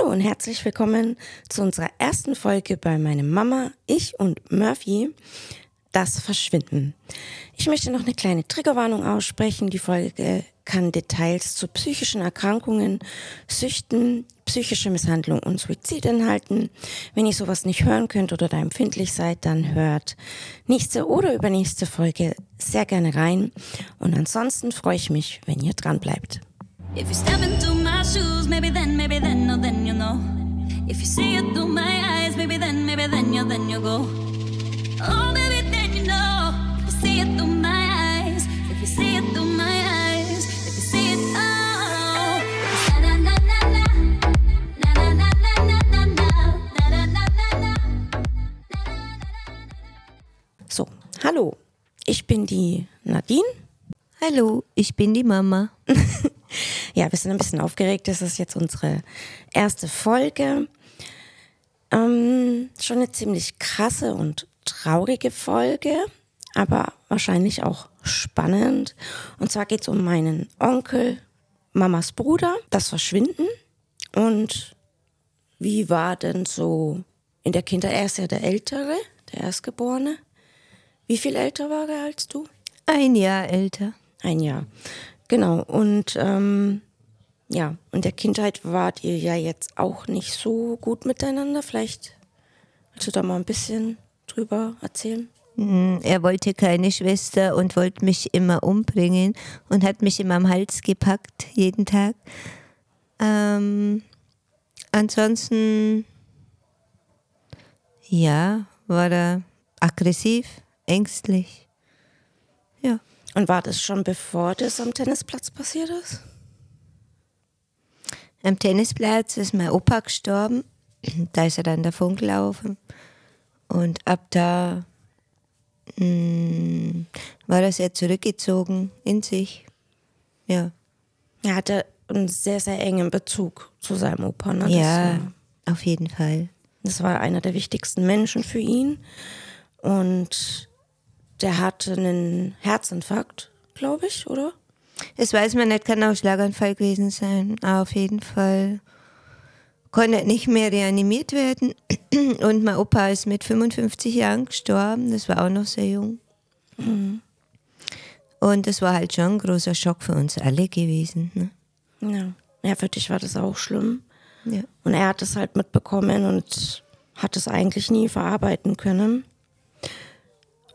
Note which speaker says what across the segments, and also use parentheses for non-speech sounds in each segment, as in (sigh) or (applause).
Speaker 1: Hallo und herzlich willkommen zu unserer ersten Folge bei meiner Mama, ich und Murphy, das Verschwinden. Ich möchte noch eine kleine Triggerwarnung aussprechen. Die Folge kann Details zu psychischen Erkrankungen, Süchten, psychische Misshandlung und Suizid enthalten. Wenn ihr sowas nicht hören könnt oder da empfindlich seid, dann hört nächste oder übernächste Folge sehr gerne rein. Und ansonsten freue ich mich, wenn ihr dran bleibt. If you step into my shoes, maybe then, maybe then, no, then you know. If you see it through my eyes, maybe then, maybe then, you, then you go. Oh, baby, then you know. If you see it through my eyes, if you see it through my eyes, if you see it, oh. Na na na na na, na na na na na na, na na na na na. So, hallo, ich bin die Nadine.
Speaker 2: Hallo, ich bin die Mama. (laughs)
Speaker 1: ja, wir sind ein bisschen aufgeregt. Das ist jetzt unsere erste Folge. Ähm, schon eine ziemlich krasse und traurige Folge, aber wahrscheinlich auch spannend. Und zwar geht es um meinen Onkel, Mamas Bruder, das Verschwinden. Und wie war denn so in der Kindheit? Er ist ja der Ältere, der Erstgeborene. Wie viel älter war er als du?
Speaker 2: Ein Jahr älter.
Speaker 1: Ein Jahr. Genau. Und ähm, ja, in der Kindheit wart ihr ja jetzt auch nicht so gut miteinander. Vielleicht willst du da mal ein bisschen drüber erzählen?
Speaker 2: Hm, er wollte keine Schwester und wollte mich immer umbringen und hat mich immer am Hals gepackt, jeden Tag. Ähm, ansonsten, ja, war er aggressiv, ängstlich.
Speaker 1: Und war das schon bevor das am Tennisplatz passiert ist?
Speaker 2: Am Tennisplatz ist mein Opa gestorben. (clears throat) Da ist er dann davon gelaufen. Und ab da mh, mm, war er sehr zurückgezogen in sich. Ja.
Speaker 1: Er hatte einen sehr, sehr engen Bezug zu seinem Opa. Ne?
Speaker 2: Ja, das, auf jeden Fall.
Speaker 1: Das war einer der wichtigsten Menschen für ihn. Und der hatte einen Herzinfarkt, glaube ich, oder?
Speaker 2: Das weiß man nicht, kann auch Schlaganfall gewesen sein. Aber auf jeden Fall konnte nicht mehr reanimiert werden. (clears throat) Und mein Opa ist mit 55 Jahren gestorben. Das war auch noch sehr jung. Mhm. Und das war halt schon ein großer Schock für uns alle gewesen. Ne?
Speaker 1: Ja. ja, für dich war das auch schlimm. Ja. Und er hat es halt mitbekommen und hat es eigentlich nie verarbeiten können.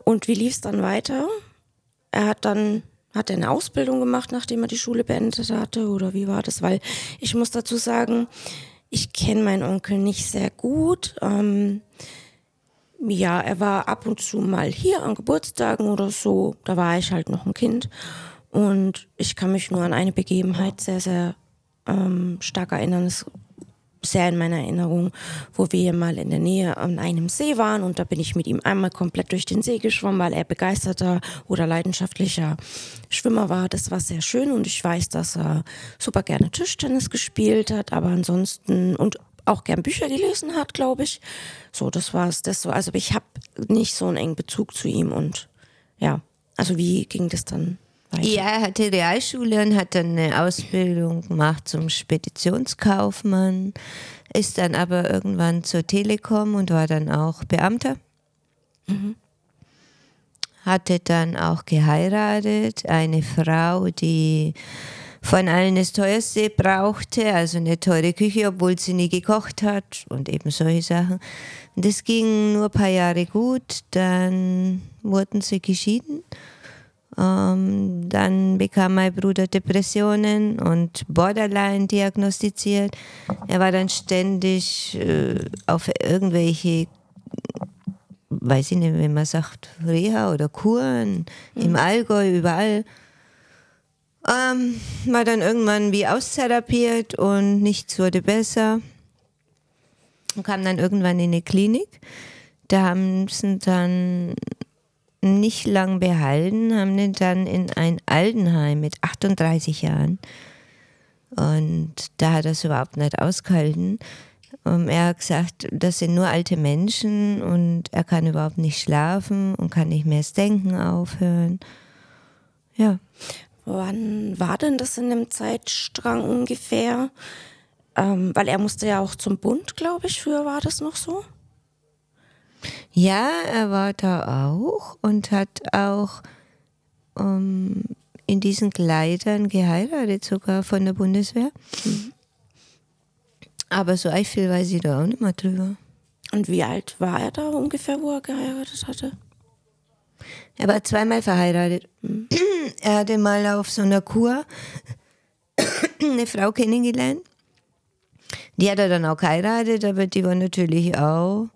Speaker 1: Und wie lief es dann weiter? Er hat dann hat er eine Ausbildung gemacht, nachdem er die Schule beendet hatte oder wie war das? Weil ich muss dazu sagen, ich kenne meinen Onkel nicht sehr gut. Ähm, ja, er war ab und zu mal hier an Geburtstagen oder so. Da war ich halt noch ein Kind. Und ich kann mich nur an eine Begebenheit sehr, sehr ähm, stark erinnern. Es sehr in meiner Erinnerung, wo wir mal in der Nähe an einem See waren und da bin ich mit ihm einmal komplett durch den See geschwommen, weil er begeisterter oder leidenschaftlicher Schwimmer war. Das war sehr schön und ich weiß, dass er super gerne Tischtennis gespielt hat, aber ansonsten und auch gern Bücher gelesen hat, glaube ich. So, das war es. Das so. Also ich habe nicht so einen engen Bezug zu ihm und ja, also wie ging das dann weiter?
Speaker 2: Ja, er hatte Realschule und hat dann eine Ausbildung gemacht zum Speditionskaufmann, ist dann aber irgendwann zur Telekom und war dann auch Beamter. Mhm. Hatte dann auch geheiratet, eine Frau, die von allen das teuerste brauchte, also eine teure Küche, obwohl sie nie gekocht hat und eben solche Sachen. Und das ging nur ein paar Jahre gut, dann wurden sie geschieden ähm, dann bekam mein Bruder Depressionen und Borderline diagnostiziert. Er war dann ständig äh, auf irgendwelche, weiß ich nicht, wie man sagt, Reha oder Kuren mhm. im Allgäu, überall. Ähm, war dann irgendwann wie austherapiert und nichts wurde besser. Und kam dann irgendwann in eine Klinik. Da haben sie dann nicht lang behalten, haben ihn dann in ein Altenheim mit 38 Jahren. Und da hat er es überhaupt nicht ausgehalten. Und ähm, er hat gesagt, das sind nur alte Menschen und er kann überhaupt nicht schlafen und kann nicht mehr das Denken aufhören. Ja.
Speaker 1: Wann war denn das in dem Zeitstrang ungefähr? Ähm, weil er musste ja auch zum Bund, glaube ich. Früher war das noch so.
Speaker 2: Ja, er war da auch und hat auch ähm, in diesen Kleidern geheiratet, sogar von der Bundeswehr. Mhm. Aber so viel weiß ich da auch nicht mehr drüber.
Speaker 1: Und wie alt war er da ungefähr, wo er geheiratet hatte?
Speaker 2: Er war zweimal verheiratet. Mhm. Er hatte mal auf so einer Kur eine Frau kennengelernt. Die hat er dann auch geheiratet, aber die war natürlich auch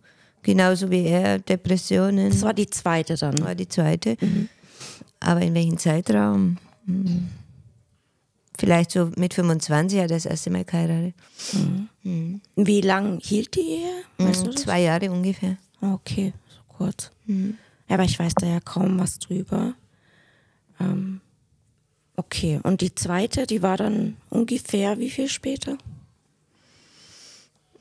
Speaker 2: genauso wie er Depressionen.
Speaker 1: Das war die zweite dann.
Speaker 2: War die zweite. Mhm. Aber in welchem Zeitraum? Hm. Vielleicht so mit 25 hat er das erste Mal geheiratet.
Speaker 1: Mhm. Mhm. Wie lang hielt die Ehe?
Speaker 2: Weißt mhm, zwei Jahre ungefähr.
Speaker 1: Okay, so kurz. Mhm. Aber ich weiß da ja kaum was drüber. Ähm, okay, und die zweite, die war dann ungefähr wie viel später?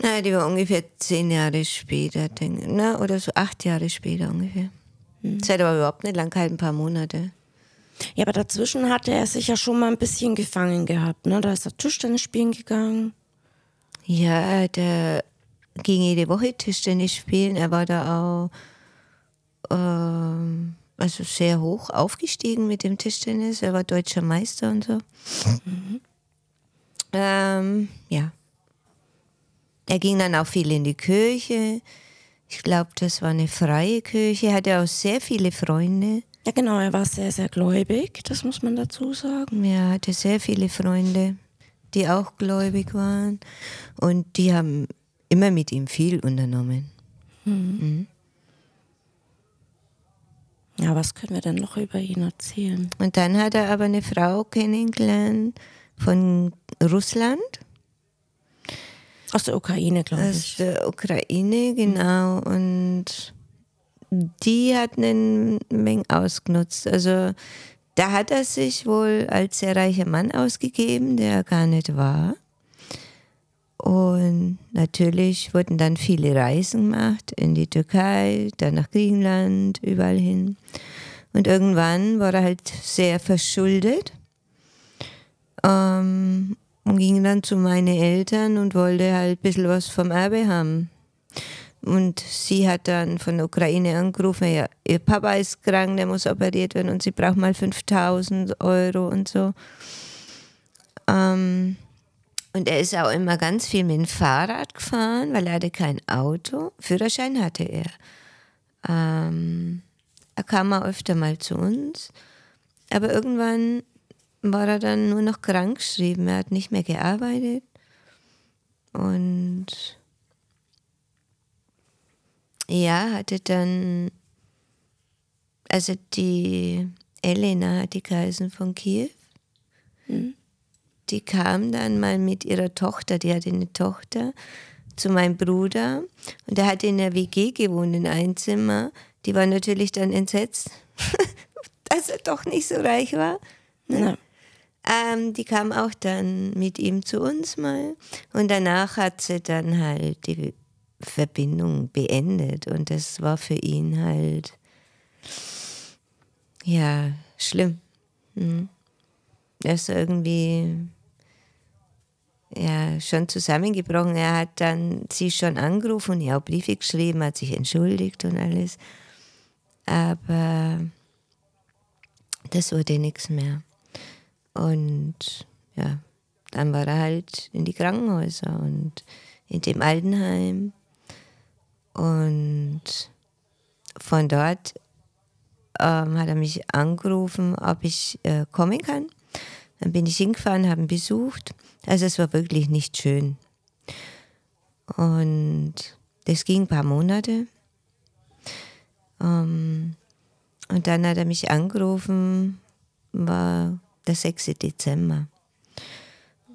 Speaker 2: Nein, die war ungefähr zehn Jahre später, denke ich. Ne? Oder so acht Jahre später ungefähr. Mhm. Hat aber überhaupt nicht lang gehalten, ein paar Monate.
Speaker 1: Ja, aber dazwischen hatte er sich ja schon mal ein bisschen gefangen gehabt, ne? Da ist er Tischtennis spielen gegangen.
Speaker 2: Ja, der ging jede Woche Tischtennis spielen. Er war da auch ähm, also sehr hoch aufgestiegen mit dem Tischtennis. Er war deutscher Meister und so. Mhm. Ähm, ja. Er ging dann auch viel in die Kirche. Ich glaube, das war eine freie Kirche. Er hatte auch sehr viele Freunde.
Speaker 1: Ja, genau, er war sehr, sehr gläubig, das muss man dazu sagen.
Speaker 2: Er hatte sehr viele Freunde, die auch gläubig waren. Und die haben immer mit ihm viel unternommen. Mhm. Mhm.
Speaker 1: Ja, was können wir denn noch über ihn erzählen?
Speaker 2: Und dann hat er aber eine Frau kennengelernt von Russland.
Speaker 1: Aus der Ukraine, glaube ich.
Speaker 2: Aus der Ukraine, genau. Und die hat eine Menge ausgenutzt. Also da hat er sich wohl als sehr reicher Mann ausgegeben, der er gar nicht war. Und natürlich wurden dann viele Reisen gemacht in die Türkei, dann nach Griechenland, überall hin. Und irgendwann war er halt sehr verschuldet ähm, und ging dann zu meinen Eltern und wollte halt ein bisschen was vom Erbe haben. Und sie hat dann von der Ukraine angerufen, ja, ihr Papa ist krank, der muss operiert werden und sie braucht mal 5000 Euro und so. Ähm, und er ist auch immer ganz viel mit dem Fahrrad gefahren, weil er hatte kein Auto. Führerschein hatte er. Ähm, er kam auch öfter mal zu uns. Aber irgendwann war er dann nur noch krank geschrieben. Er hat nicht mehr gearbeitet. Und ja, hatte dann, also die Elena hat die geheißen von Kiew. Mhm. Die kam dann mal mit ihrer Tochter, die hatte eine Tochter, zu meinem Bruder. Und der hatte in der WG gewohnt, in einem Zimmer. Die war natürlich dann entsetzt, (laughs) dass er doch nicht so reich war. Ne? Ähm, die kam auch dann mit ihm zu uns mal. Und danach hat sie dann halt die Verbindung beendet und das war für ihn halt ja schlimm. Mhm. Er ist irgendwie ja schon zusammengebrochen. Er hat dann sie schon angerufen und ihr auch Briefe geschrieben, hat sich entschuldigt und alles. Aber das wurde nichts mehr. Und ja, dann war er halt in die Krankenhäuser und in dem Altenheim. Und von dort ähm, hat er mich angerufen, ob ich äh, kommen kann. Dann bin ich hingefahren, habe ihn besucht. Also es war wirklich nicht schön. Und das ging ein paar Monate. Ähm, und dann hat er mich angerufen, war der 6. Dezember,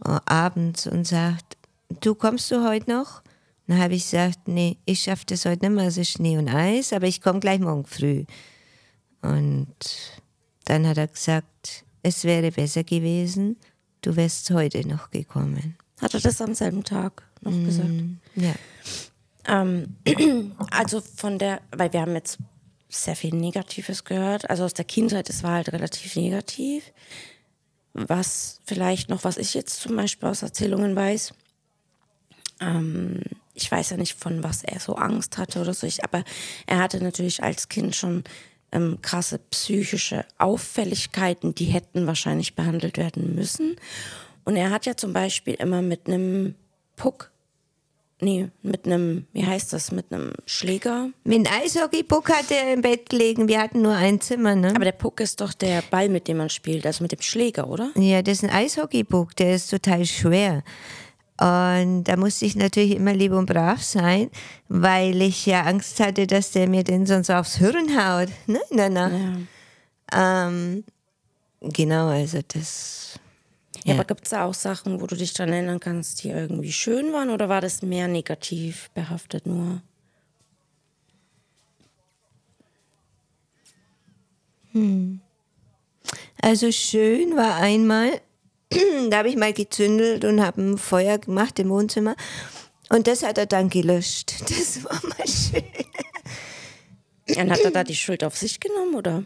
Speaker 2: äh, abends und sagt, du kommst du heute noch? Dann habe ich gesagt, nee, ich schaffe das heute nicht mehr, es ist Schnee und Eis, aber ich komme gleich morgen früh. Und dann hat er gesagt, es wäre besser gewesen, du wärst heute noch gekommen.
Speaker 1: Hat er das am selben Tag noch mm, gesagt?
Speaker 2: Ja.
Speaker 1: Ähm, (clears throat) also von der, weil wir haben jetzt sehr viel Negatives gehört. Also aus der Kindheit, es war halt relativ negativ. Was vielleicht noch, was ich jetzt zum Beispiel aus Erzählungen weiß, ähm, ich weiß ja nicht, von was er so Angst hatte oder so, ich, aber er hatte natürlich als Kind schon ähm, krasse psychische Auffälligkeiten, die hätten wahrscheinlich behandelt werden müssen. Und er hat ja zum Beispiel immer mit einem Puck Nee, mit einem, wie heißt das, mit einem Schläger?
Speaker 2: Mit einem Eishockey-Puck hat er im Bett gelegen. Wir hatten nur ein Zimmer, ne?
Speaker 1: Aber der Puck ist doch der Ball, mit dem man spielt, also mit dem Schläger, oder?
Speaker 2: Ja, das ist ein Eishockey-Puck, der ist total schwer. Und da musste ich natürlich immer lieb und brav sein, weil ich ja Angst hatte, dass der mir den sonst aufs Hirn haut. Ne? Na, na. Ja. Ähm, genau, also das
Speaker 1: ja, aber gibt es da auch Sachen, wo du dich daran erinnern kannst, die irgendwie schön waren oder war das mehr negativ behaftet nur?
Speaker 2: Hm. Also schön war einmal, (clears throat) da habe ich mal gezündelt und habe ein Feuer gemacht im Wohnzimmer und das hat er dann gelöscht. (laughs) Das war mal schön.
Speaker 1: Und hat er da (clears throat) die Schuld auf sich genommen oder?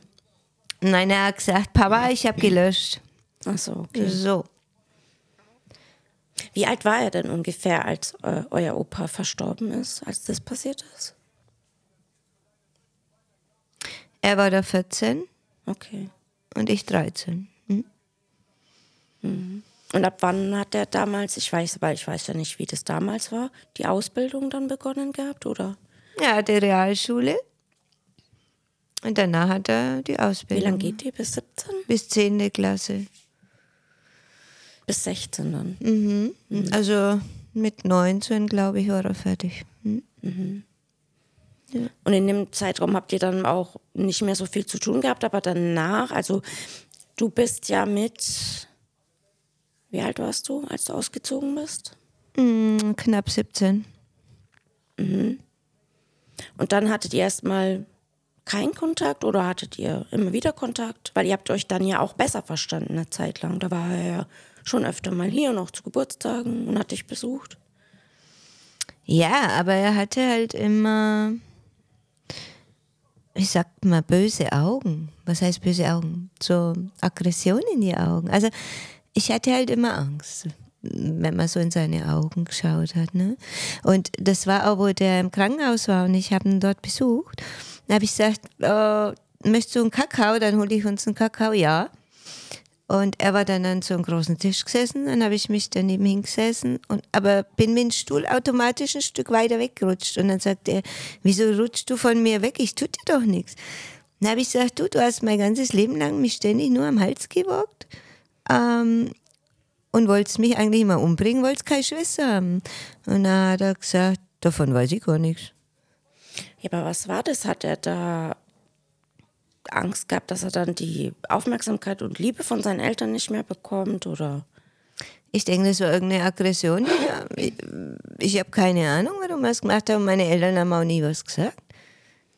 Speaker 2: Nein, er hat gesagt, Papa, ich habe gelöscht.
Speaker 1: Ach so, okay.
Speaker 2: So.
Speaker 1: Wie alt war er denn ungefähr, als äh, euer Opa verstorben ist, als das passiert ist?
Speaker 2: Er war da 14.
Speaker 1: Okay.
Speaker 2: Und ich 13. Hm?
Speaker 1: Mhm. Und ab wann hat er damals, ich weiß, weil ich weiß ja nicht, wie das damals war, die Ausbildung dann begonnen gehabt, oder?
Speaker 2: Ja, die Realschule. Und danach hat er die Ausbildung.
Speaker 1: Wie lange geht die? Bis 17?
Speaker 2: Bis 10. Klasse.
Speaker 1: Bis 16 dann.
Speaker 2: Mhm. Mhm. Also mit 19, glaube ich, war er fertig. Mhm.
Speaker 1: mhm. Ja. Und in dem Zeitraum habt ihr dann auch nicht mehr so viel zu tun gehabt, aber danach, also du bist ja mit, wie alt warst du, als du ausgezogen bist?
Speaker 2: Mhm, knapp 17.
Speaker 1: Mhm. Und dann hattet ihr erstmal keinen Kontakt oder hattet ihr immer wieder Kontakt? Weil ihr habt euch dann ja auch besser verstanden eine Zeit lang. Da war er ja schon öfter mal hier und auch zu Geburtstagen und hat dich besucht.
Speaker 2: Ja, aber er hatte halt immer, ich sag mal, böse Augen. Was heißt böse Augen? So Aggression in die Augen. Also ich hatte halt immer Angst, wenn man so in seine Augen geschaut hat. Ne? Und das war auch, wo der im Krankenhaus war und ich habe ihn dort besucht. Da habe ich gesagt, oh, möchtest du einen Kakao? Dann hole ich uns einen Kakao. Ja. Und er war dann an so einem großen Tisch gesessen, dann habe ich mich daneben hingesessen, und, aber bin mit dem Stuhl automatisch ein Stück weiter weggerutscht. Und dann sagt er, wieso rutschst du von mir weg? Ich tue dir doch nichts. Dann habe ich gesagt, du, du hast mein ganzes Leben lang mich ständig nur am Hals gewagt ähm, und wolltest mich eigentlich immer umbringen, wolltest keine Schwester haben. Und dann hat er gesagt, davon weiß ich gar nichts.
Speaker 1: Ja, aber was war das? Hat er da Angst gehabt, dass er dann die Aufmerksamkeit und Liebe von seinen Eltern nicht mehr bekommt oder?
Speaker 2: Ich denke, das war irgendeine Aggression. Ich, ich habe keine Ahnung, warum er es gemacht hat. Und meine Eltern haben auch nie was gesagt.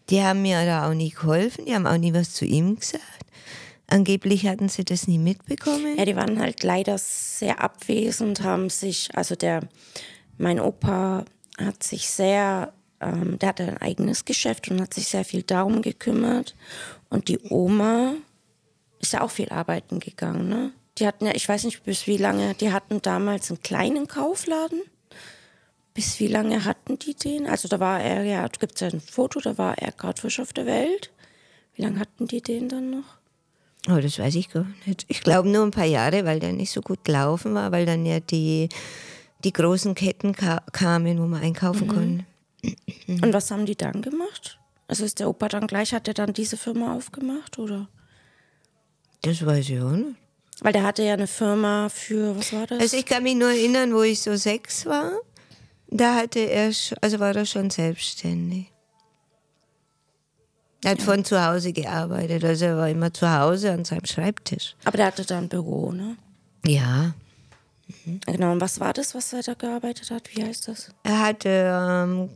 Speaker 2: Die haben mir da auch nie geholfen. Die haben auch nie was zu ihm gesagt. Angeblich hatten sie das nie mitbekommen.
Speaker 1: Ja, die waren halt leider sehr abwesend, haben sich, also der, mein Opa hat sich sehr, ähm, der hatte ein eigenes Geschäft und hat sich sehr viel darum gekümmert. Und die Oma ist ja auch viel arbeiten gegangen, ne? Die hatten ja, ich weiß nicht bis wie lange, die hatten damals einen kleinen Kaufladen. Bis wie lange hatten die den? Also da war er, ja, gibt es ja ein Foto, da war er gerade frisch auf der Welt. Wie lange hatten die den dann noch?
Speaker 2: Oh, das weiß ich gar nicht. Ich glaube nur ein paar Jahre, weil der nicht so gut gelaufen war, weil dann ja die, die großen Ketten ka kamen, wo man einkaufen mhm. konnte.
Speaker 1: Und was haben die dann gemacht? Also ist der Opa dann gleich, hat er dann diese Firma aufgemacht, oder?
Speaker 2: Das weiß ich auch nicht.
Speaker 1: Weil der hatte ja eine Firma für, was war das?
Speaker 2: Also ich kann mich nur erinnern, wo ich so sechs war, da hatte er, also war er schon selbstständig. Er hat ja. von zu Hause gearbeitet, also er war immer zu Hause an seinem Schreibtisch.
Speaker 1: Aber der hatte da ein Büro, ne?
Speaker 2: Ja.
Speaker 1: Mhm. Genau, und was war das, was er da gearbeitet hat? Wie heißt das?
Speaker 2: Er hatte ähm,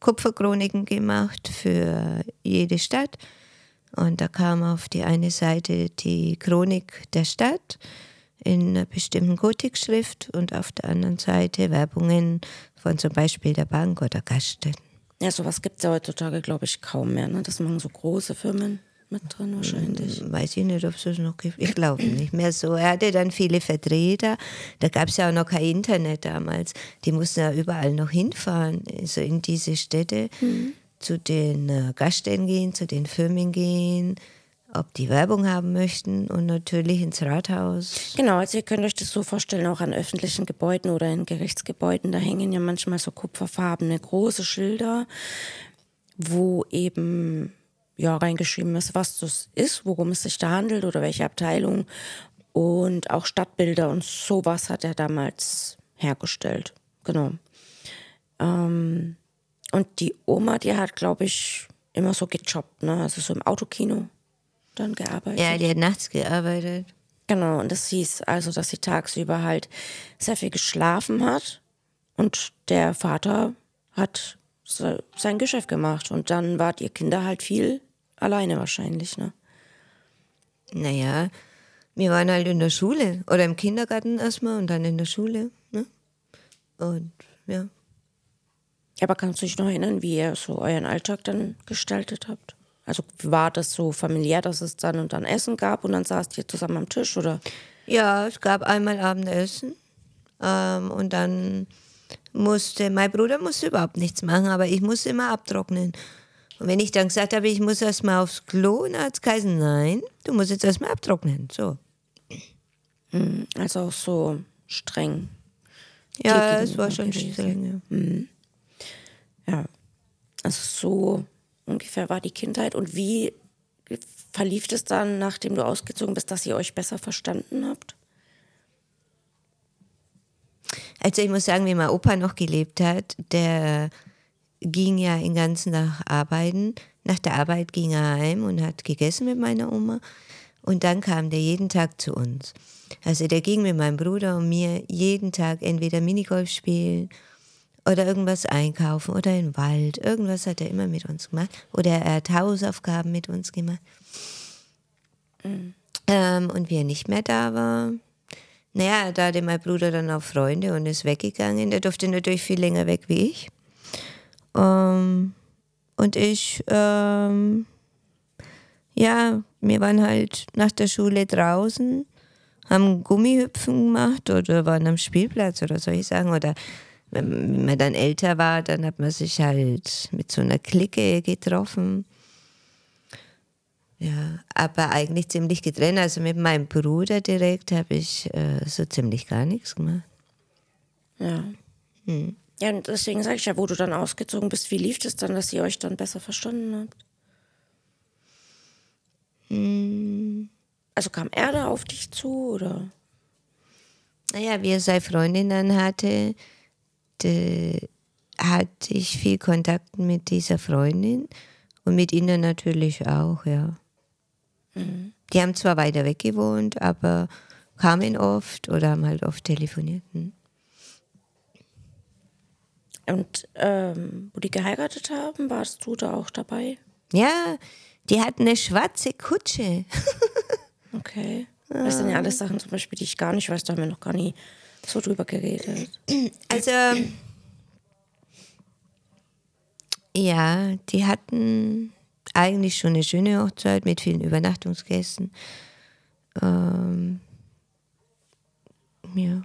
Speaker 2: Kupferchroniken gemacht für jede Stadt. Und da kam auf die eine Seite die Chronik der Stadt in einer bestimmten Gotikschrift und auf der anderen Seite Werbungen von zum Beispiel der Bank oder Gaststätten.
Speaker 1: Ja, sowas gibt es ja heutzutage, glaube ich, kaum mehr. Ne? Das machen so große Firmen. Mit drin wahrscheinlich.
Speaker 2: Hm, weiß ich nicht, ob es das noch gibt. Ich glaube nicht mehr so. Er hatte dann viele Vertreter. Da gab es ja auch noch kein Internet damals. Die mussten ja überall noch hinfahren, so in diese Städte, mhm. zu den äh, Gaststätten gehen, zu den Firmen gehen ob die Werbung haben möchten und natürlich ins Rathaus.
Speaker 1: Genau, also ihr könnt euch das so vorstellen, auch an öffentlichen Gebäuden oder in Gerichtsgebäuden, da hängen ja manchmal so kupferfarbene große Schilder, wo eben ja reingeschrieben ist, was das ist, worum es sich da handelt oder welche Abteilung und auch Stadtbilder und sowas hat er damals hergestellt. Genau. Ähm, und die Oma, die hat, glaube ich, immer so gejobbt, ne? also so im Autokino dann gearbeitet.
Speaker 2: Ja, die hat nachts gearbeitet.
Speaker 1: Genau, und das hieß also, dass sie tagsüber halt sehr viel geschlafen hat und der Vater hat sein Geschäft gemacht und dann wart ihr Kinder halt viel alleine wahrscheinlich, ne?
Speaker 2: Naja, wir waren halt in der Schule oder im Kindergarten erstmal und dann in der Schule, ne? Und ja.
Speaker 1: Aber kannst du dich noch erinnern, wie ihr so euren Alltag dann gestaltet habt? Also war das so familiär, dass es dann und dann Essen gab und dann saßt ihr zusammen am Tisch, oder?
Speaker 2: Ja, es gab einmal Abendessen ähm, und dann musste, mein Bruder musste überhaupt nichts machen, aber ich musste immer abtrocknen. Und wenn ich dann gesagt habe, ich muss erst mal aufs Klo, dann hat es geheißen, nein, du musst jetzt erst mal abtrocknen. So.
Speaker 1: Hm, also auch so streng.
Speaker 2: Ja, es war schon gewesen. streng, ja. Mhm.
Speaker 1: Ja, also so ungefähr war die Kindheit und wie verlief es dann, nachdem du ausgezogen bist, dass ihr euch besser verstanden habt?
Speaker 2: Also ich muss sagen, wie mein Opa noch gelebt hat, der ging ja den ganzen Tag arbeiten. Nach der Arbeit ging er heim und hat gegessen mit meiner Oma. Und dann kam der jeden Tag zu uns. Also der ging mit meinem Bruder und mir jeden Tag entweder Minigolf spielen oder irgendwas einkaufen oder im Wald. Irgendwas hat er immer mit uns gemacht. Oder er hat Hausaufgaben mit uns gemacht. Mhm. Ähm, und wie er nicht mehr da war, naja, da hatte mein Bruder dann auch Freunde und ist weggegangen. Der durfte natürlich viel länger weg wie ich. Ähm, und ich, ähm, ja, wir waren halt nach der Schule draußen, haben Gummihüpfen gemacht oder waren am Spielplatz oder soll ich sagen, oder wenn man dann älter war, dann hat man sich halt mit so einer Clique getroffen. Ja, aber eigentlich ziemlich getrennt. Also mit meinem Bruder direkt habe ich äh, so ziemlich gar nichts gemacht.
Speaker 1: Ja. Hm. Ja, und deswegen sage ich ja, wo du dann ausgezogen bist, wie lief es dann, dass ihr euch dann besser verstanden habt? Hm. Also kam er da auf dich zu oder?
Speaker 2: Naja, wie er seine Freundin dann hatte, hatte ich viel Kontakt mit dieser Freundin und mit ihnen natürlich auch, ja. Mhm. Die haben zwar weiter weg gewohnt, aber kamen oft oder haben halt oft telefoniert. Hm.
Speaker 1: Und ähm, wo die geheiratet haben, warst du da auch dabei?
Speaker 2: Ja, die hatten eine schwarze Kutsche. (laughs)
Speaker 1: okay. Das sind ja alles Sachen zum Beispiel, die ich gar nicht weiß, da haben wir noch gar nie so drüber geredet? (clears throat)
Speaker 2: Also, ja, die hatten eigentlich schon eine schöne Hochzeit mit vielen Übernachtungsgästen. Ähm,
Speaker 1: ja.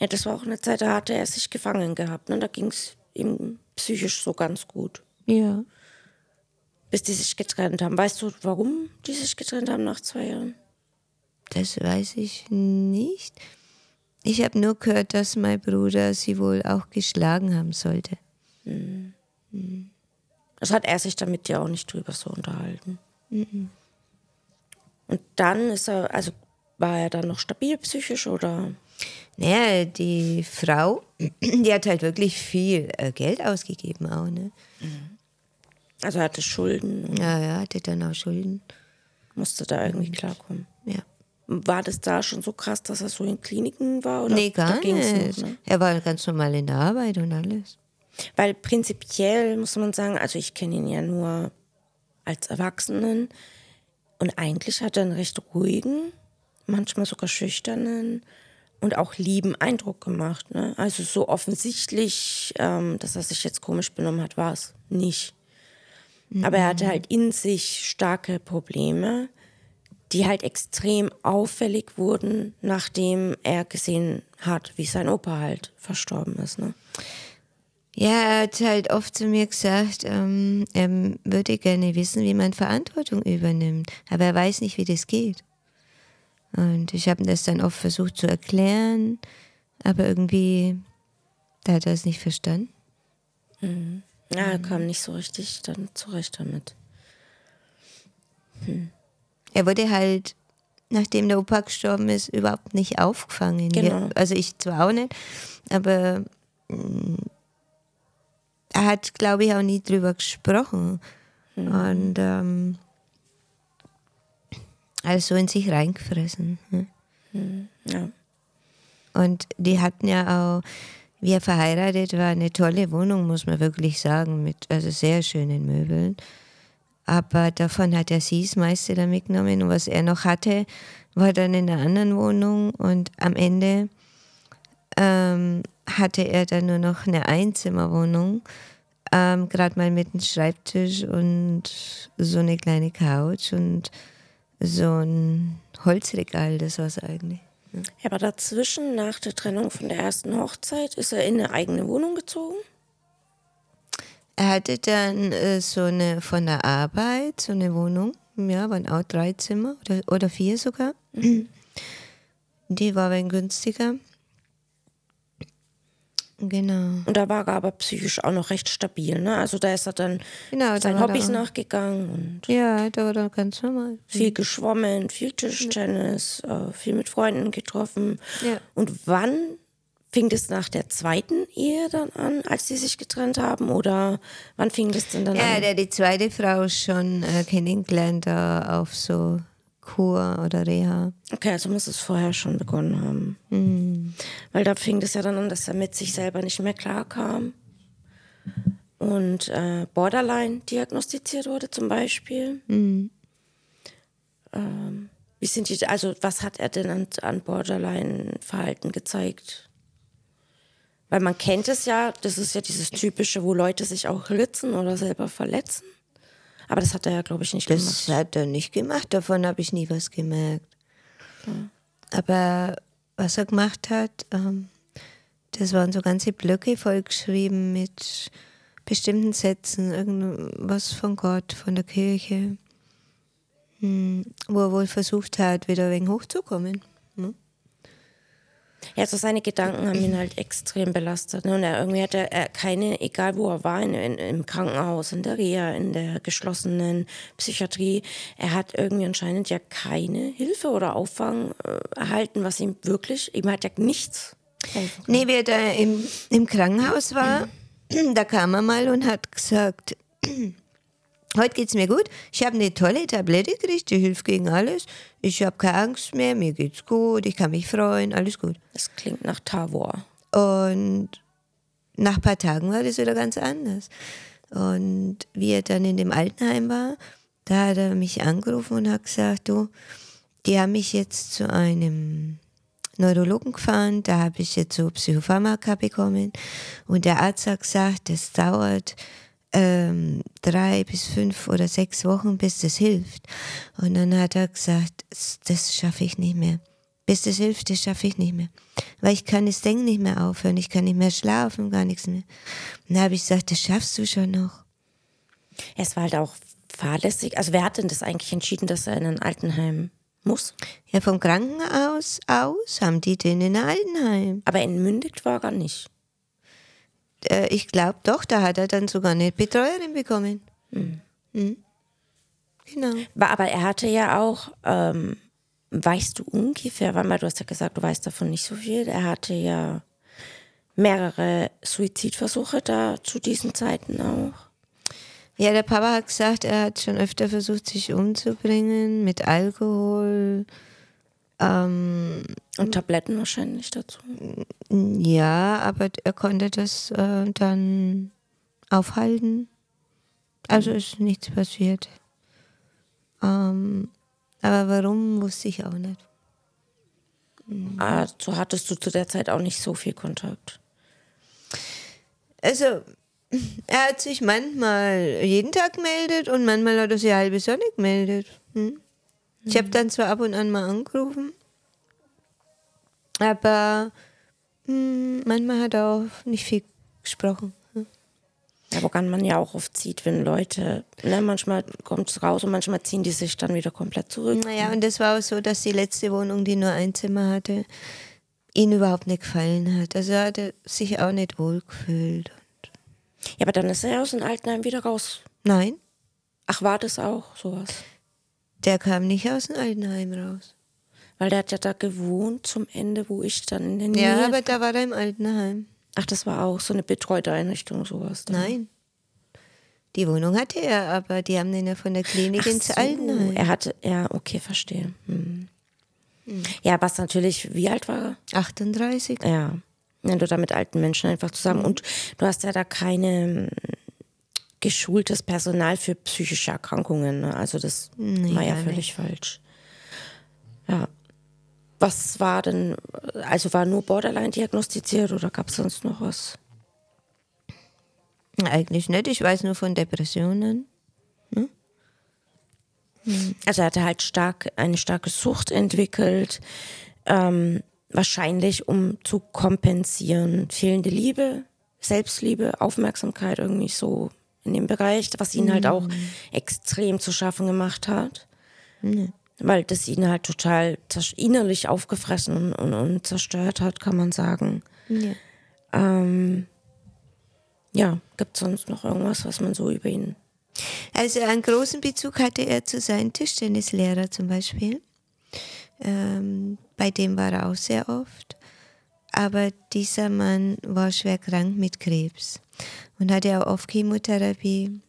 Speaker 1: Ja, das war auch eine Zeit, da hatte er sich gefangen gehabt. Ne? Da ging es ihm psychisch so ganz gut.
Speaker 2: Ja.
Speaker 1: Bis die sich getrennt haben. Weißt du, warum die sich getrennt haben nach zwei Jahren?
Speaker 2: Das weiß ich nicht. Ich habe nur gehört, dass mein Bruder sie wohl auch geschlagen haben sollte. Mhm.
Speaker 1: Mhm. Das hat er sich damit ja auch nicht drüber so unterhalten. Mhm. Und dann ist er, also war er dann noch stabil psychisch oder?
Speaker 2: Naja, die Frau, (clears throat) die hat halt wirklich viel äh, Geld ausgegeben auch, ne?
Speaker 1: Mhm. Also hatte Schulden.
Speaker 2: Ja, ja, hatte dann auch Schulden.
Speaker 1: Musste da irgendwie klarkommen.
Speaker 2: Ja.
Speaker 1: War das da schon so krass, dass er so in Kliniken war? Oder
Speaker 2: nee, gar nicht. Noch, ne? Er war ganz normal in der Arbeit und alles.
Speaker 1: Weil prinzipiell muss man sagen, also ich kenne ihn ja nur als Erwachsenen und eigentlich hat er einen recht ruhigen, manchmal sogar schüchternen und auch lieben Eindruck gemacht. Ne? Also so offensichtlich, ähm, dass er sich jetzt komisch benommen hat, war es nicht. Aber er hatte halt in sich starke Probleme, die halt extrem auffällig wurden, nachdem er gesehen hat, wie sein Opa halt verstorben ist. Ne?
Speaker 2: Ja, er hat halt oft zu mir gesagt, ähm, er würde gerne wissen, wie man Verantwortung übernimmt, aber er weiß nicht, wie das geht. Und ich habe das dann oft versucht zu erklären, aber irgendwie, da hat er es nicht verstanden.
Speaker 1: Mhm. Ja, er kam nicht so richtig dann zurecht damit.
Speaker 2: Hm. Er wurde halt, nachdem der Opa gestorben ist, überhaupt nicht aufgefangen.
Speaker 1: Genau.
Speaker 2: Also ich zwar auch nicht, aber mm, er hat, glaube ich, auch nie drüber gesprochen. Mhm. Und ähm, also in sich reingefressen. Ne?
Speaker 1: Mhm. Ja.
Speaker 2: Und die hatten ja auch, wie er verheiratet war, eine tolle Wohnung, muss man wirklich sagen, mit also sehr schönen Möbeln. Aber davon hat er sie das meiste da mitgenommen. Und was er noch hatte, war dann in einer anderen Wohnung. Und am Ende ähm, hatte er dann nur noch eine Einzimmerwohnung. Ähm, Gerade mal mit einem Schreibtisch und so eine kleine Couch und so ein Holzregal, das war es eigentlich.
Speaker 1: Ja, aber dazwischen, nach der Trennung von der ersten Hochzeit, ist er in eine eigene Wohnung gezogen?
Speaker 2: Er hatte dann äh, so eine von der Arbeit, so eine Wohnung, ja, waren auch drei Zimmer oder, oder vier sogar. Mhm. Die war ein günstiger. Genau.
Speaker 1: Und da war er aber psychisch auch noch recht stabil, ne? Also da ist er dann
Speaker 2: genau,
Speaker 1: seinen Hobbys nachgegangen und
Speaker 2: ja, da war er ganz normal.
Speaker 1: Viel geschwommen, viel Tischtennis, ja. äh, viel mit Freunden getroffen.
Speaker 2: Ja.
Speaker 1: Und wann fing das nach der zweiten Ehe dann an, als sie sich getrennt haben? Oder wann fing das denn dann
Speaker 2: ja,
Speaker 1: an?
Speaker 2: Ja, der die zweite Frau schon äh, kennengelernt da auf so Kur oder Reha.
Speaker 1: Okay, also muss es vorher schon begonnen haben.
Speaker 2: Mhm.
Speaker 1: Weil da fing das ja dann an, dass er mit sich selber nicht mehr klarkam. Und äh, Borderline diagnostiziert wurde zum Beispiel.
Speaker 2: Mhm.
Speaker 1: Ähm, wie sind die, also was hat er denn an, an Borderline-Verhalten gezeigt? Weil man kennt es ja, das ist ja dieses typische, wo Leute sich auch ritzen oder selber verletzen. Aber das hat er ja, glaube ich, nicht
Speaker 2: das
Speaker 1: gemacht.
Speaker 2: Das hat er nicht gemacht, davon habe ich nie was gemerkt.
Speaker 1: Ja.
Speaker 2: Aber was er gemacht hat, ähm, das waren so ganze Blöcke vollgeschrieben mit bestimmten Sätzen, irgendwas von Gott, von der Kirche, hm, wo er wohl versucht hat, wieder ein wenig hochzukommen. Hm?
Speaker 1: Ja, so seine Gedanken haben ihn halt extrem belastet. Ne? Und er irgendwie hatte er keine, egal wo er war, in, in, im Krankenhaus, in der Reha, in der geschlossenen Psychiatrie, er hat irgendwie anscheinend ja keine Hilfe oder Auffang äh, erhalten, was ihm wirklich, ihm hat ja nichts.
Speaker 2: Nee, wie er da im, im Krankenhaus war, (clears throat) da kam er mal und hat gesagt, Heute geht's mir gut. Ich habe eine tolle Tablette gekriegt, die hilft gegen alles. Ich habe keine Angst mehr, mir geht's gut, ich kann mich freuen, alles gut.
Speaker 1: Das klingt nach Tavor.
Speaker 2: Und nach ein paar Tagen war das wieder ganz anders. Und wie er dann in dem Altenheim war, da hat er mich angerufen und hat gesagt, du, die haben mich jetzt zu einem Neurologen gefahren, da habe ich jetzt so Psychopharmaka bekommen. Und der Arzt hat gesagt, das dauert ähm, drei bis fünf oder sechs Wochen, bis das hilft. Und dann hat er gesagt, das schaffe ich nicht mehr. Bis das hilft, das schaffe ich nicht mehr. Weil ich kann das Denken nicht mehr aufhören, ich kann nicht mehr schlafen, gar nichts mehr. Und dann habe ich gesagt, das schaffst du schon noch.
Speaker 1: Es war halt auch fahrlässig. Also wer hat denn das eigentlich entschieden, dass er in ein Altenheim muss?
Speaker 2: Ja, vom Krankenhaus aus haben die den in ein Altenheim.
Speaker 1: Aber in Mündig war er nicht
Speaker 2: äh, ich glaube doch, da hat er dann sogar eine Betreuerin bekommen.
Speaker 1: Mhm.
Speaker 2: Mhm. Genau.
Speaker 1: Aber er hatte ja auch, ähm, weißt du ungefähr, weil du hast ja gesagt, du weißt davon nicht so viel, er hatte ja mehrere Suizidversuche da zu diesen Zeiten auch.
Speaker 2: Ja, der Papa hat gesagt, er hat schon öfter versucht, sich umzubringen mit Alkohol. Ähm,
Speaker 1: Und Tabletten wahrscheinlich dazu.
Speaker 2: Ja, aber er konnte das äh, dann aufhalten. Also ist nichts passiert. Ähm, aber warum, wusste ich auch nicht.
Speaker 1: Also hattest du zu der Zeit auch nicht so viel Kontakt?
Speaker 2: Also Er hat sich manchmal jeden Tag gemeldet und manchmal hat er sich halbe Sonne gemeldet. Hm? Ich habe dann zwar ab und an mal angerufen, aber hm, manchmal hat er auch nicht viel gesprochen. Hm?
Speaker 1: Ja, woran man ja auch oft sieht, wenn Leute, ne, manchmal kommt es raus und manchmal ziehen die sich dann wieder komplett zurück.
Speaker 2: Naja, und das war auch so, dass die letzte Wohnung, die nur ein Zimmer hatte, ihn überhaupt nicht gefallen hat. Also er hatte sich auch nicht wohl gefühlt.
Speaker 1: Ja, aber dann ist er aus dem Altenheim wieder raus.
Speaker 2: Nein.
Speaker 1: Ach, war das auch sowas?
Speaker 2: Der kam nicht aus dem Altenheim raus.
Speaker 1: Weil der hat ja da gewohnt zum Ende, wo ich dann in der Nähe.
Speaker 2: Ja, aber da war er im Altenheim.
Speaker 1: Ach, das war auch so eine betreute Einrichtung, sowas.
Speaker 2: Dann. Nein. Die Wohnung hatte er, aber die haben den ja von der Klinik Ach ins so. Altenheim.
Speaker 1: Er hatte, ja, okay, verstehe. Hm. Hm. Ja, was natürlich, wie alt war
Speaker 2: er? 38.
Speaker 1: Ja. Wenn du da mit alten Menschen einfach zusammen. Mhm. Und du hast ja da keine geschultes Personal für psychische Erkrankungen. Ne? Also das nee, war ja völlig nicht. falsch. Ja. Was war denn, also war nur Borderline diagnostiziert oder gab es sonst noch was?
Speaker 2: Eigentlich nicht. Ich weiß nur von Depressionen. Hm?
Speaker 1: Hm. Also er hatte halt stark eine starke Sucht entwickelt. Ähm, wahrscheinlich um zu kompensieren. Fehlende Liebe, Selbstliebe, Aufmerksamkeit irgendwie so in dem Bereich, was ihn mhm. halt auch mhm. extrem zu schaffen gemacht hat. Mhm. Weil das ihn halt total innerlich aufgefressen und, und, und, zerstört hat, kann man sagen. Ja, ähm, ja gibt es sonst noch irgendwas, was man so über ihn.
Speaker 2: Also einen großen Bezug hatte er zu seinem Tischtennislehrer zum Beispiel. Ähm, bei dem war er auch sehr oft. Aber dieser Mann war schwer krank mit Krebs und hatte auch oft Chemotherapie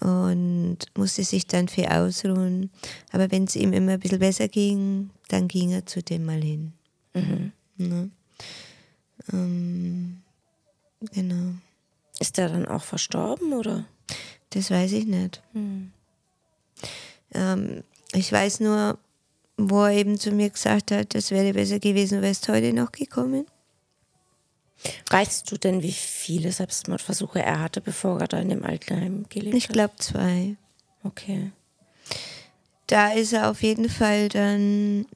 Speaker 2: und musste sich dann viel ausruhen. Aber wenn es ihm immer ein bisschen besser ging, dann ging er zu dem mal hin. Mhm. Ja. Ähm, genau.
Speaker 1: Ist er dann auch verstorben oder?
Speaker 2: Das weiß ich nicht. Mhm. Ähm, ich weiß nur, wo er eben zu mir gesagt hat, das wäre besser gewesen, wärst heute noch gekommen.
Speaker 1: Weißt du denn, wie viele Selbstmordversuche er hatte, bevor er da in dem Altenheim gelebt
Speaker 2: ich hat? Ich glaube zwei.
Speaker 1: Okay.
Speaker 2: Da ist er auf jeden Fall dann,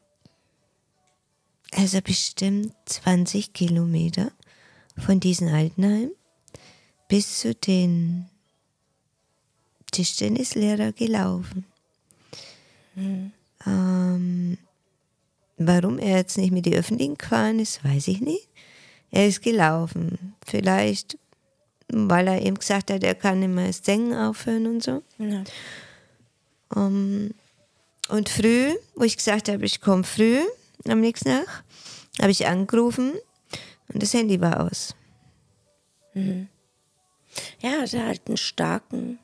Speaker 2: also bestimmt 20 Kilometer von diesem Altenheim bis zu den Tischtennislehrer gelaufen. Mhm. Ähm, warum er jetzt nicht mit den Öffentlichen gefahren ist, weiß ich nicht. Er ist gelaufen. Vielleicht, weil er eben gesagt hat, er kann nicht mehr Singen aufhören und so. Ja. Um, ähm, und früh, wo ich gesagt habe, ich komme früh am nächsten Tag, habe ich angerufen und das Handy war aus.
Speaker 1: Mhm. Ja, der hat einen starken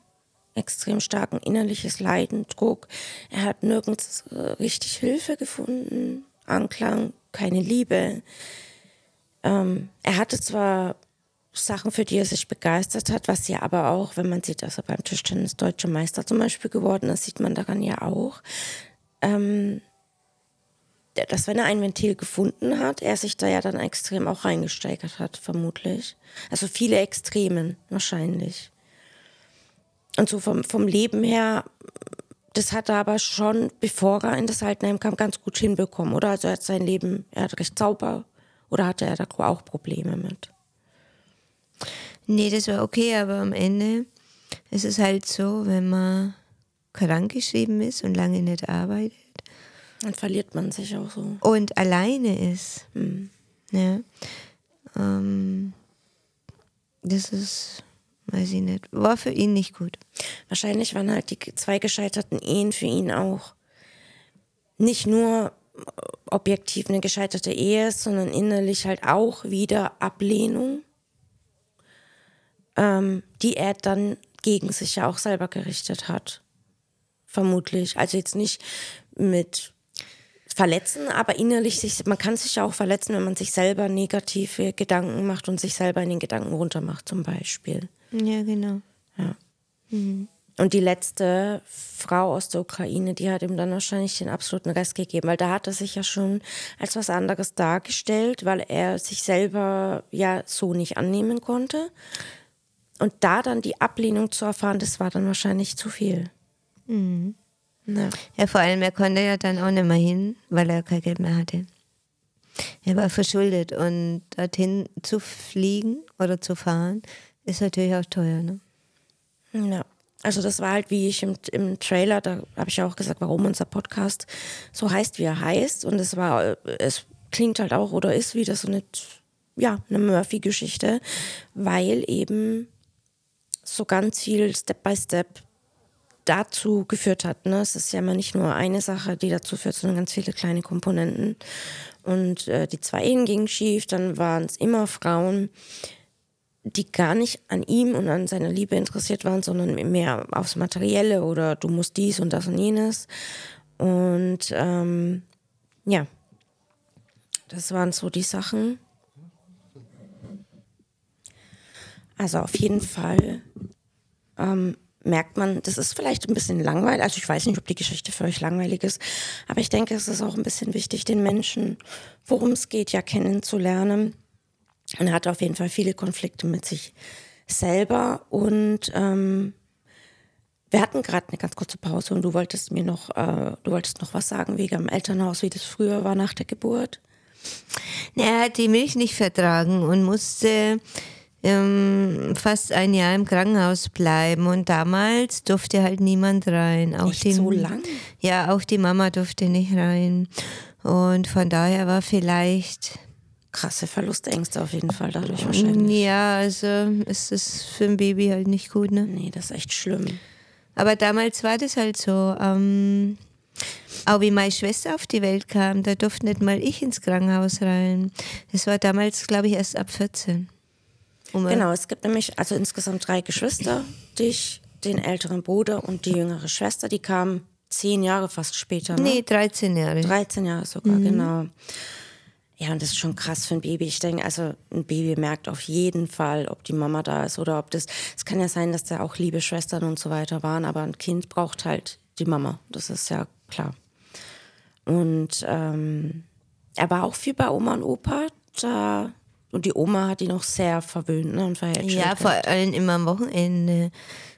Speaker 1: extrem starken innerliches Leiden, Druck. Er hat nirgends äh, richtig Hilfe gefunden, Anklang, keine Liebe. Ähm, er hatte zwar Sachen, für die er sich begeistert hat, was ja aber auch, wenn man sieht, dass er beim Tischtennis deutscher Meister zum Beispiel geworden ist, sieht man daran ja auch, ähm, dass wenn er ein Ventil gefunden hat, er sich da ja dann extrem auch reingesteigert hat, vermutlich. Also viele Extremen wahrscheinlich. Und so vom, vom Leben her, das hat er aber schon, bevor er in das Altenheim kam, ganz gut hinbekommen, oder? Also er hat sein Leben, er hat recht sauber, oder hatte er da auch Probleme mit?
Speaker 2: Nee, das war okay, aber am Ende ist es halt so, wenn man krankgeschrieben ist und lange nicht arbeitet.
Speaker 1: Dann verliert man sich auch so.
Speaker 2: Und alleine ist. Hm. Ja. Ähm, das ist weiß ich nicht, war für ihn nicht gut.
Speaker 1: Wahrscheinlich waren halt die zwei gescheiterten Ehen für ihn auch nicht nur objektiv eine gescheiterte Ehe, sondern innerlich halt auch wieder Ablehnung, ähm, die er dann gegen sich ja auch selber gerichtet hat. Vermutlich. Also jetzt nicht mit verletzen, aber innerlich sich, man kann sich ja auch verletzen, wenn man sich selber negative Gedanken macht und sich selber in den Gedanken runtermacht, zum Beispiel.
Speaker 2: Ja, genau.
Speaker 1: Ja. Mhm. Und die letzte Frau aus der Ukraine, die hat ihm dann wahrscheinlich den absoluten Rest gegeben, weil da hat er sich ja schon als was anderes dargestellt, weil er sich selber ja so nicht annehmen konnte. und da dann die Ablehnung zu erfahren, das war dann wahrscheinlich zu viel.
Speaker 2: Mhm. Ja. ja, vor allem, er konnte ja dann auch nicht mehr hin, weil er kein Geld mehr hatte. Er war verschuldet und dorthin zu fliegen oder zu fahren, ist natürlich auch teuer. Ne?
Speaker 1: Ja, also das war halt, wie ich im, im Trailer, da habe ich ja auch gesagt, warum unser Podcast so heißt, wie er heißt. Und es war, es klingt halt auch oder ist wieder so eine, ja, eine Murphy-Geschichte, weil eben so ganz viel Step by Step dazu geführt hat. Ne? Es ist ja immer nicht nur eine Sache, die dazu führt, sondern ganz viele kleine Komponenten. Und äh, die zwei Ehen gingen schief, dann waren es immer Frauen, die gar nicht an ihm und an seiner Liebe interessiert waren, sondern mehr aufs Materielle oder du musst dies und das und jenes. Und ähm, ja, das waren so die Sachen. Also auf jeden Fall ähm, merkt man, das ist vielleicht ein bisschen langweilig. Also ich weiß nicht, ob die Geschichte für euch langweilig ist, aber ich denke, es ist auch ein bisschen wichtig, den Menschen, worum es geht, ja kennenzulernen. Und er hat auf jeden Fall viele Konflikte mit sich selber und ähm, wir hatten gerade eine ganz kurze Pause und du wolltest mir noch, äh, du wolltest noch was sagen wegen dem Elternhaus, wie das früher war nach der Geburt.
Speaker 2: Er hat die Milch nicht vertragen und musste ähm, fast ein Jahr im Krankenhaus bleiben und damals durfte halt niemand rein.
Speaker 1: Auch Echt die, so lang?
Speaker 2: Ja, auch die Mama durfte nicht rein. Und von daher war vielleicht
Speaker 1: krasse Verlustängste auf jeden Fall dadurch wahrscheinlich.
Speaker 2: Ja, also ist es für ein Baby halt nicht gut, ne?
Speaker 1: Nee, das ist echt schlimm.
Speaker 2: Aber damals war das halt so. Ähm, auch wie meine Schwester auf die Welt kam, da durfte nicht mal ich ins Krankenhaus rein. Das war damals, glaube ich, erst ab 14.
Speaker 1: Um genau, es gibt nämlich also insgesamt drei Geschwister, dich, den älteren Bruder und die jüngere Schwester, die kamen zehn Jahre fast später. Ne?
Speaker 2: Nee, 13 Jahre.
Speaker 1: 13 Jahre sogar, mhm. genau. Ja, und das ist schon krass für ein Baby. Ich denke, also ein Baby merkt auf jeden Fall, ob die Mama da ist oder ob das. Es kann ja sein, dass da auch liebe Schwestern und so weiter waren, aber ein Kind braucht halt die Mama. Das ist ja klar. Und ähm, er war auch viel bei Oma und Opa. Da, und die Oma hat ihn auch sehr verwöhnt ne, und verhält.
Speaker 2: Ja, vor allem immer am Wochenende.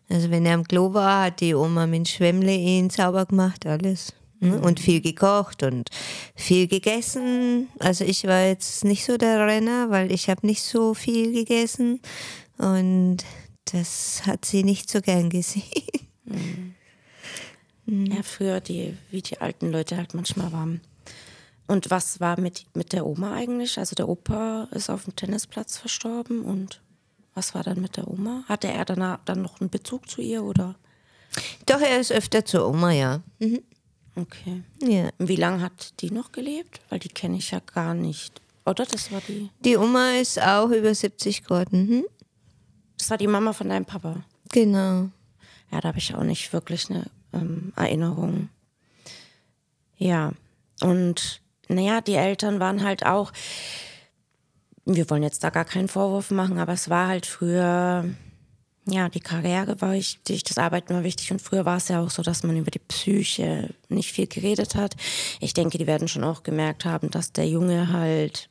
Speaker 2: Also wenn er am Klo war, hat die Oma mit Schwemmle ihn sauber gemacht, alles. Mhm. Und viel gekocht und viel gegessen. Also ich war jetzt nicht so der Renner, weil ich habe nicht so viel gegessen. Und das hat sie nicht so gern gesehen. Mhm. (laughs)
Speaker 1: Mhm. Ja, früher, die, wie die alten Leute halt manchmal waren. Und was war mit, mit der Oma eigentlich? Also der Opa ist auf dem Tennisplatz verstorben und was war dann mit der Oma? Hatte er danach dann noch einen Bezug zu ihr oder?
Speaker 2: Doch, er ist öfter zur Oma, ja. Mhm.
Speaker 1: Okay. Ja. Und wie lange hat die noch gelebt? Weil die kenne ich ja gar nicht. Oder das war die?
Speaker 2: Die Oma ist auch über 70 geworden. Hm?
Speaker 1: Das war die Mama von deinem Papa.
Speaker 2: Genau.
Speaker 1: Ja, da habe ich auch nicht wirklich eine ähm, Erinnerung. Ja, und naja, die Eltern waren halt auch, wir wollen jetzt da gar keinen Vorwurf machen, aber es war halt früher, ja, die Karriere war wichtig, das Arbeiten war wichtig und früher war es ja auch so, dass man über die Psyche nicht viel geredet hat. Ich denke, die werden schon auch gemerkt haben, dass der Junge halt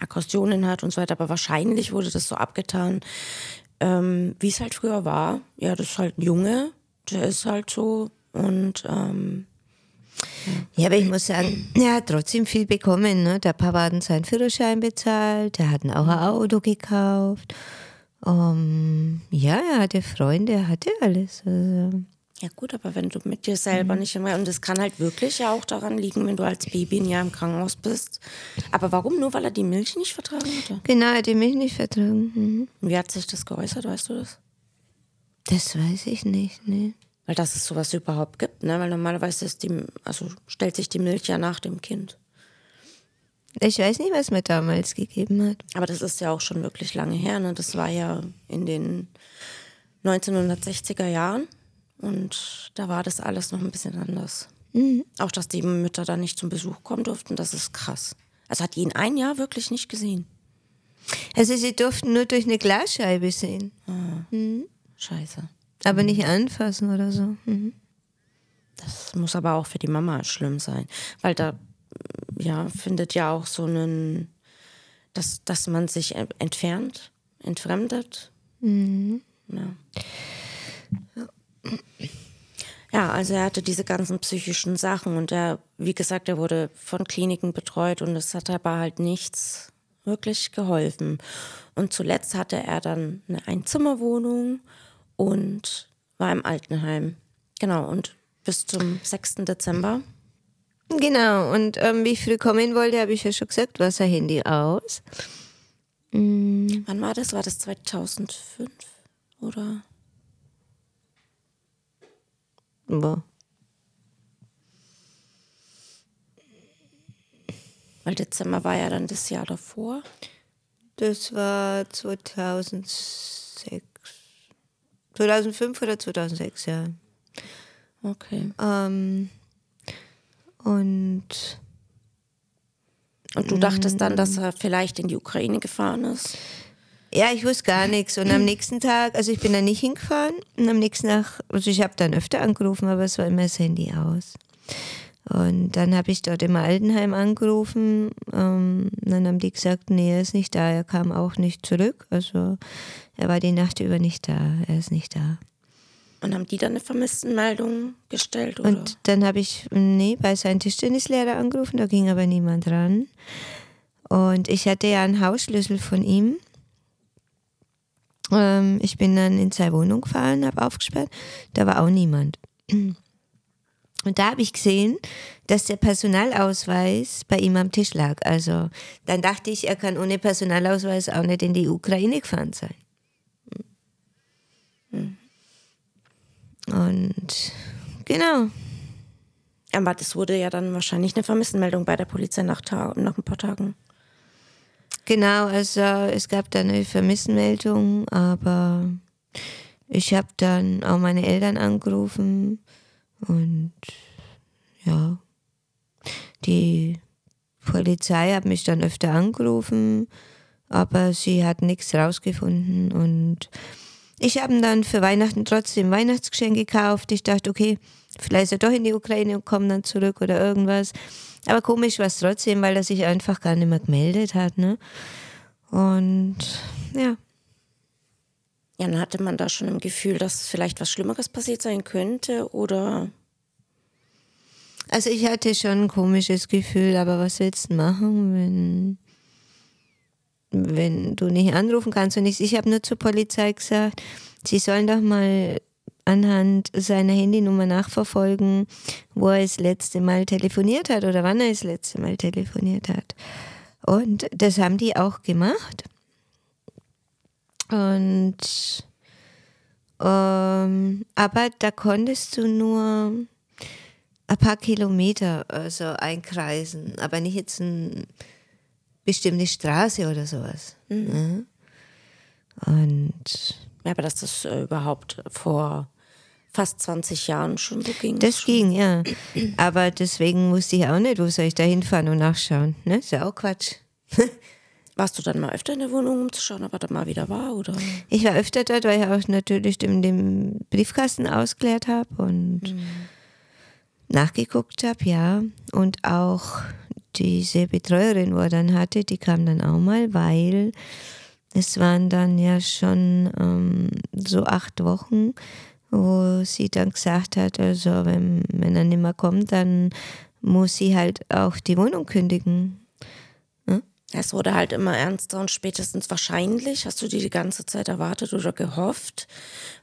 Speaker 1: Aggressionen hat und so weiter, aber wahrscheinlich wurde das so abgetan, ähm, wie es halt früher war. Ja, das ist halt ein Junge, der ist halt so und ähm,
Speaker 2: ja, aber ich muss sagen, er hat trotzdem viel bekommen. Ne? Der Papa hat seinen Führerschein bezahlt, der hat auch ein Auto gekauft. Um, ja, er hatte Freunde, er hatte alles. Also.
Speaker 1: Ja gut, aber wenn du mit dir selber mhm. nicht immer, und das kann halt wirklich ja auch daran liegen, wenn du als Baby ein Jahr im Krankenhaus bist. Aber warum? Nur weil er die Milch nicht vertragen hatte?
Speaker 2: Genau, er hat die Milch nicht vertragen. Mhm.
Speaker 1: Wie hat sich das geäußert, weißt du das?
Speaker 2: Das weiß ich nicht, ne.
Speaker 1: Weil dass es sowas überhaupt gibt, ne? Weil normalerweise ist die, also stellt sich die Milch ja nach dem Kind.
Speaker 2: Ich weiß nicht, was mir damals gegeben hat.
Speaker 1: Aber das ist ja auch schon wirklich lange her, ne? Das war ja in den 1960er Jahren und da war das alles noch ein bisschen anders. Mhm. Auch, dass die Mütter da nicht zum Besuch kommen durften, das ist krass. Also hat die ihn ein Jahr wirklich nicht gesehen.
Speaker 2: Also sie durften nur durch eine Glasscheibe sehen.
Speaker 1: Ah. Mhm. Scheiße.
Speaker 2: Aber nicht anfassen oder so. Mhm.
Speaker 1: Das muss aber auch für die Mama schlimm sein, weil da ja findet ja auch so einen, dass, dass man sich entfernt, entfremdet. Mhm. Ja. Ja, also er hatte diese ganzen psychischen Sachen und er, wie gesagt, er wurde von Kliniken betreut und es hat aber halt nichts wirklich geholfen. Und zuletzt hatte er dann eine Einzimmerwohnung und war im Altenheim. Genau, und bis zum 6. Dezember.
Speaker 2: Genau, und ähm, wie ich früh kommen wollte, habe ich ja schon gesagt, war sein Handy aus.
Speaker 1: Mhm. Wann war das? War das 2005 oder?
Speaker 2: Boah.
Speaker 1: Weil Dezember war ja dann das Jahr davor.
Speaker 2: Das war 2006. 2005 oder 2006, ja.
Speaker 1: Okay.
Speaker 2: Ähm, und.
Speaker 1: Und du dachtest dann, dass er vielleicht in die Ukraine gefahren ist?
Speaker 2: Ja, ich wusste gar nichts. Und am nächsten Tag, also ich bin da nicht hingefahren. Und am nächsten Tag, also ich habe dann öfter angerufen, aber es war immer das Handy aus. Und dann habe ich dort im Altenheim angerufen. Ähm, dann haben die gesagt, nee, er ist nicht da. Er kam auch nicht zurück. Also er war die Nacht über nicht da. Er ist nicht da.
Speaker 1: Und haben die dann eine Vermisstenmeldung gestellt?
Speaker 2: Oder? Und dann habe ich, nee, bei seinem Tischtennislehrer angerufen. Da ging aber niemand ran. Und ich hatte ja einen Hausschlüssel von ihm. Ähm, ich bin dann in seine Wohnung gefahren, habe aufgesperrt. Da war auch niemand. Und da habe ich gesehen, dass der Personalausweis bei ihm am Tisch lag. Also dann dachte ich, er kann ohne Personalausweis auch nicht in die Ukraine gefahren sein. Und genau.
Speaker 1: Aber das wurde ja dann wahrscheinlich eine Vermisstenmeldung bei der Polizei nach, nach ein paar Tagen.
Speaker 2: Genau, also es gab da eine Vermisstenmeldung, aber ich habe dann auch meine Eltern angerufen und ja, die Polizei hat mich dann öfter angerufen, aber sie hat nichts rausgefunden und ich habe dann für Weihnachten trotzdem Weihnachtsgeschenk gekauft. Ich dachte, okay, vielleicht ist er doch in die Ukraine und kommt dann zurück oder irgendwas. Aber komisch war es trotzdem, weil er sich einfach gar nicht mehr gemeldet hat. Ne? Und ja.
Speaker 1: Ja, dann hatte man da schon im Gefühl, dass vielleicht was Schlimmeres passiert sein könnte oder?
Speaker 2: Also ich hatte schon ein komisches Gefühl, aber was willst du machen, wenn, wenn du nicht anrufen kannst? Und ich, ich habe nur zur Polizei gesagt, sie sollen doch mal anhand seiner Handynummer nachverfolgen, wo er das letzte Mal telefoniert hat oder wann er das letzte Mal telefoniert hat. Und das haben die auch gemacht. Und ähm, aber da konntest du nur ein paar Kilometer also einkreisen, aber nicht jetzt eine bestimmte Straße oder sowas. Mhm. Ja. Und
Speaker 1: ja, aber dass das äh, überhaupt vor fast 20 Jahren schon so ging.
Speaker 2: Das
Speaker 1: schon.
Speaker 2: ging, ja. Aber deswegen wusste ich auch nicht, wo soll ich da hinfahren und nachschauen. Ne? Ist ja auch Quatsch. (laughs)
Speaker 1: Warst du dann mal öfter in der Wohnung, um zu schauen, ob er da mal wieder war? Oder?
Speaker 2: Ich war öfter dort, weil ich auch natürlich den, den Briefkasten ausgeleert habe und mhm. nachgeguckt habe, ja. Und auch diese Betreuerin, wo er dann hatte, die kam dann auch mal, weil es waren dann ja schon ähm, so acht Wochen, wo sie dann gesagt hat, also wenn, wenn er nicht mehr kommt, dann muss sie halt auch die Wohnung kündigen.
Speaker 1: Hm? Es wurde halt immer ernster und spätestens wahrscheinlich, hast du die die ganze Zeit erwartet oder gehofft,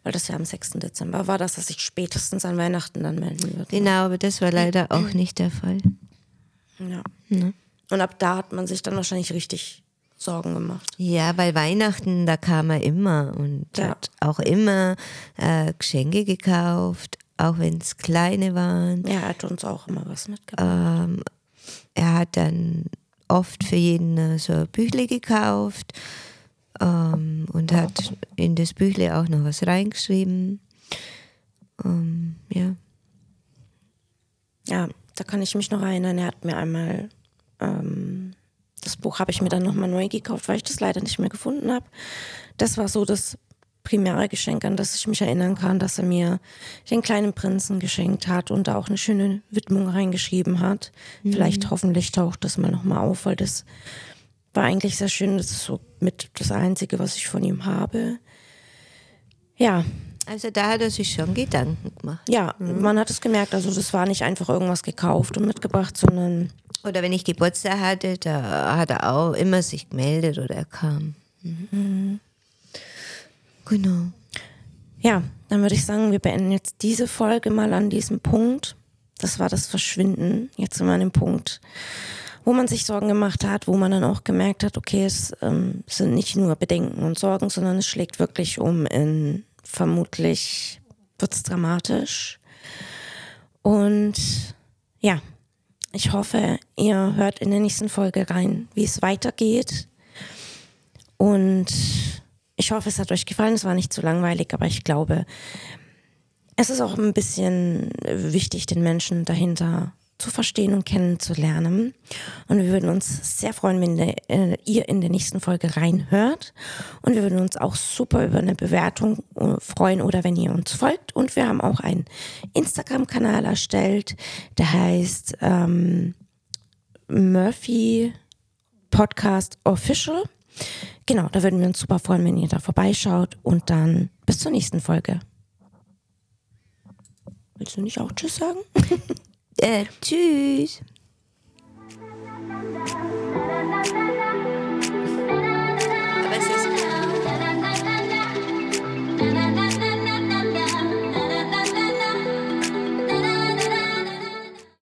Speaker 1: weil das ja am 6. Dezember war, dass er sich spätestens an Weihnachten dann melden wird.
Speaker 2: Genau, aber das war leider auch (clears throat) nicht der Fall.
Speaker 1: Ja. ja. Und ab da hat man sich dann wahrscheinlich richtig Sorgen gemacht.
Speaker 2: Ja, weil Weihnachten, da kam er immer und ja. hat auch immer äh, Geschenke gekauft, auch wenn es kleine waren.
Speaker 1: Ja, er hat uns auch immer was mitgebracht.
Speaker 2: Ähm, er hat dann oft für jeden äh, so ein Büchle gekauft ähm, und hat in das Büchle auch noch was reingeschrieben. Ähm, ja.
Speaker 1: Ja, da kann ich mich noch erinnern, er hat mir einmal ähm, das Buch habe ich mir dann nochmal neu gekauft, weil ich das leider nicht mehr gefunden habe. Das war so das primäre Geschenk, an das ich mich erinnern kann, dass er mir den kleinen Prinzen geschenkt hat und da auch eine schöne Widmung reingeschrieben hat. Mhm. Vielleicht hoffentlich taucht das mal nochmal auf, weil das war eigentlich sehr schön. Das ist so mit das Einzige, was ich von ihm habe. Ja.
Speaker 2: Also da hat er sich schon Gedanken gemacht.
Speaker 1: Ja, mhm. man hat es gemerkt. Also das war nicht einfach irgendwas gekauft und mitgebracht, sondern.
Speaker 2: Oder wenn ich Geburtstag hatte, da hat er auch immer sich gemeldet oder er kam. Mhm. Genau.
Speaker 1: Ja, dann würde ich sagen, wir beenden jetzt diese Folge mal an diesem Punkt. Das war das Verschwinden. Jetzt sind wir an dem Punkt, wo man sich Sorgen gemacht hat, wo man dann auch gemerkt hat, okay, es ähm, sind nicht nur Bedenken und Sorgen, sondern es schlägt wirklich um in vermutlich wird es dramatisch. Und ja, ich hoffe, ihr hört in der nächsten Folge rein, wie es weitergeht. Und ich hoffe, es hat euch gefallen. Es war nicht zu langweilig, aber ich glaube, es ist auch ein bisschen wichtig, den Menschen dahinter zu verstehen und kennenzulernen. Und wir würden uns sehr freuen, wenn äh, ihr in der nächsten Folge reinhört. Und wir würden uns auch super über eine Bewertung äh, freuen oder wenn ihr uns folgt. Und wir haben auch einen Instagram-Kanal erstellt, der heißt ähm, Murphy Podcast Official. Genau, da würden wir uns super freuen, wenn ihr da vorbeischaut. Und dann bis zur nächsten Folge. Willst du nicht auch Tschüss sagen? (laughs)
Speaker 2: Äh, tschüss.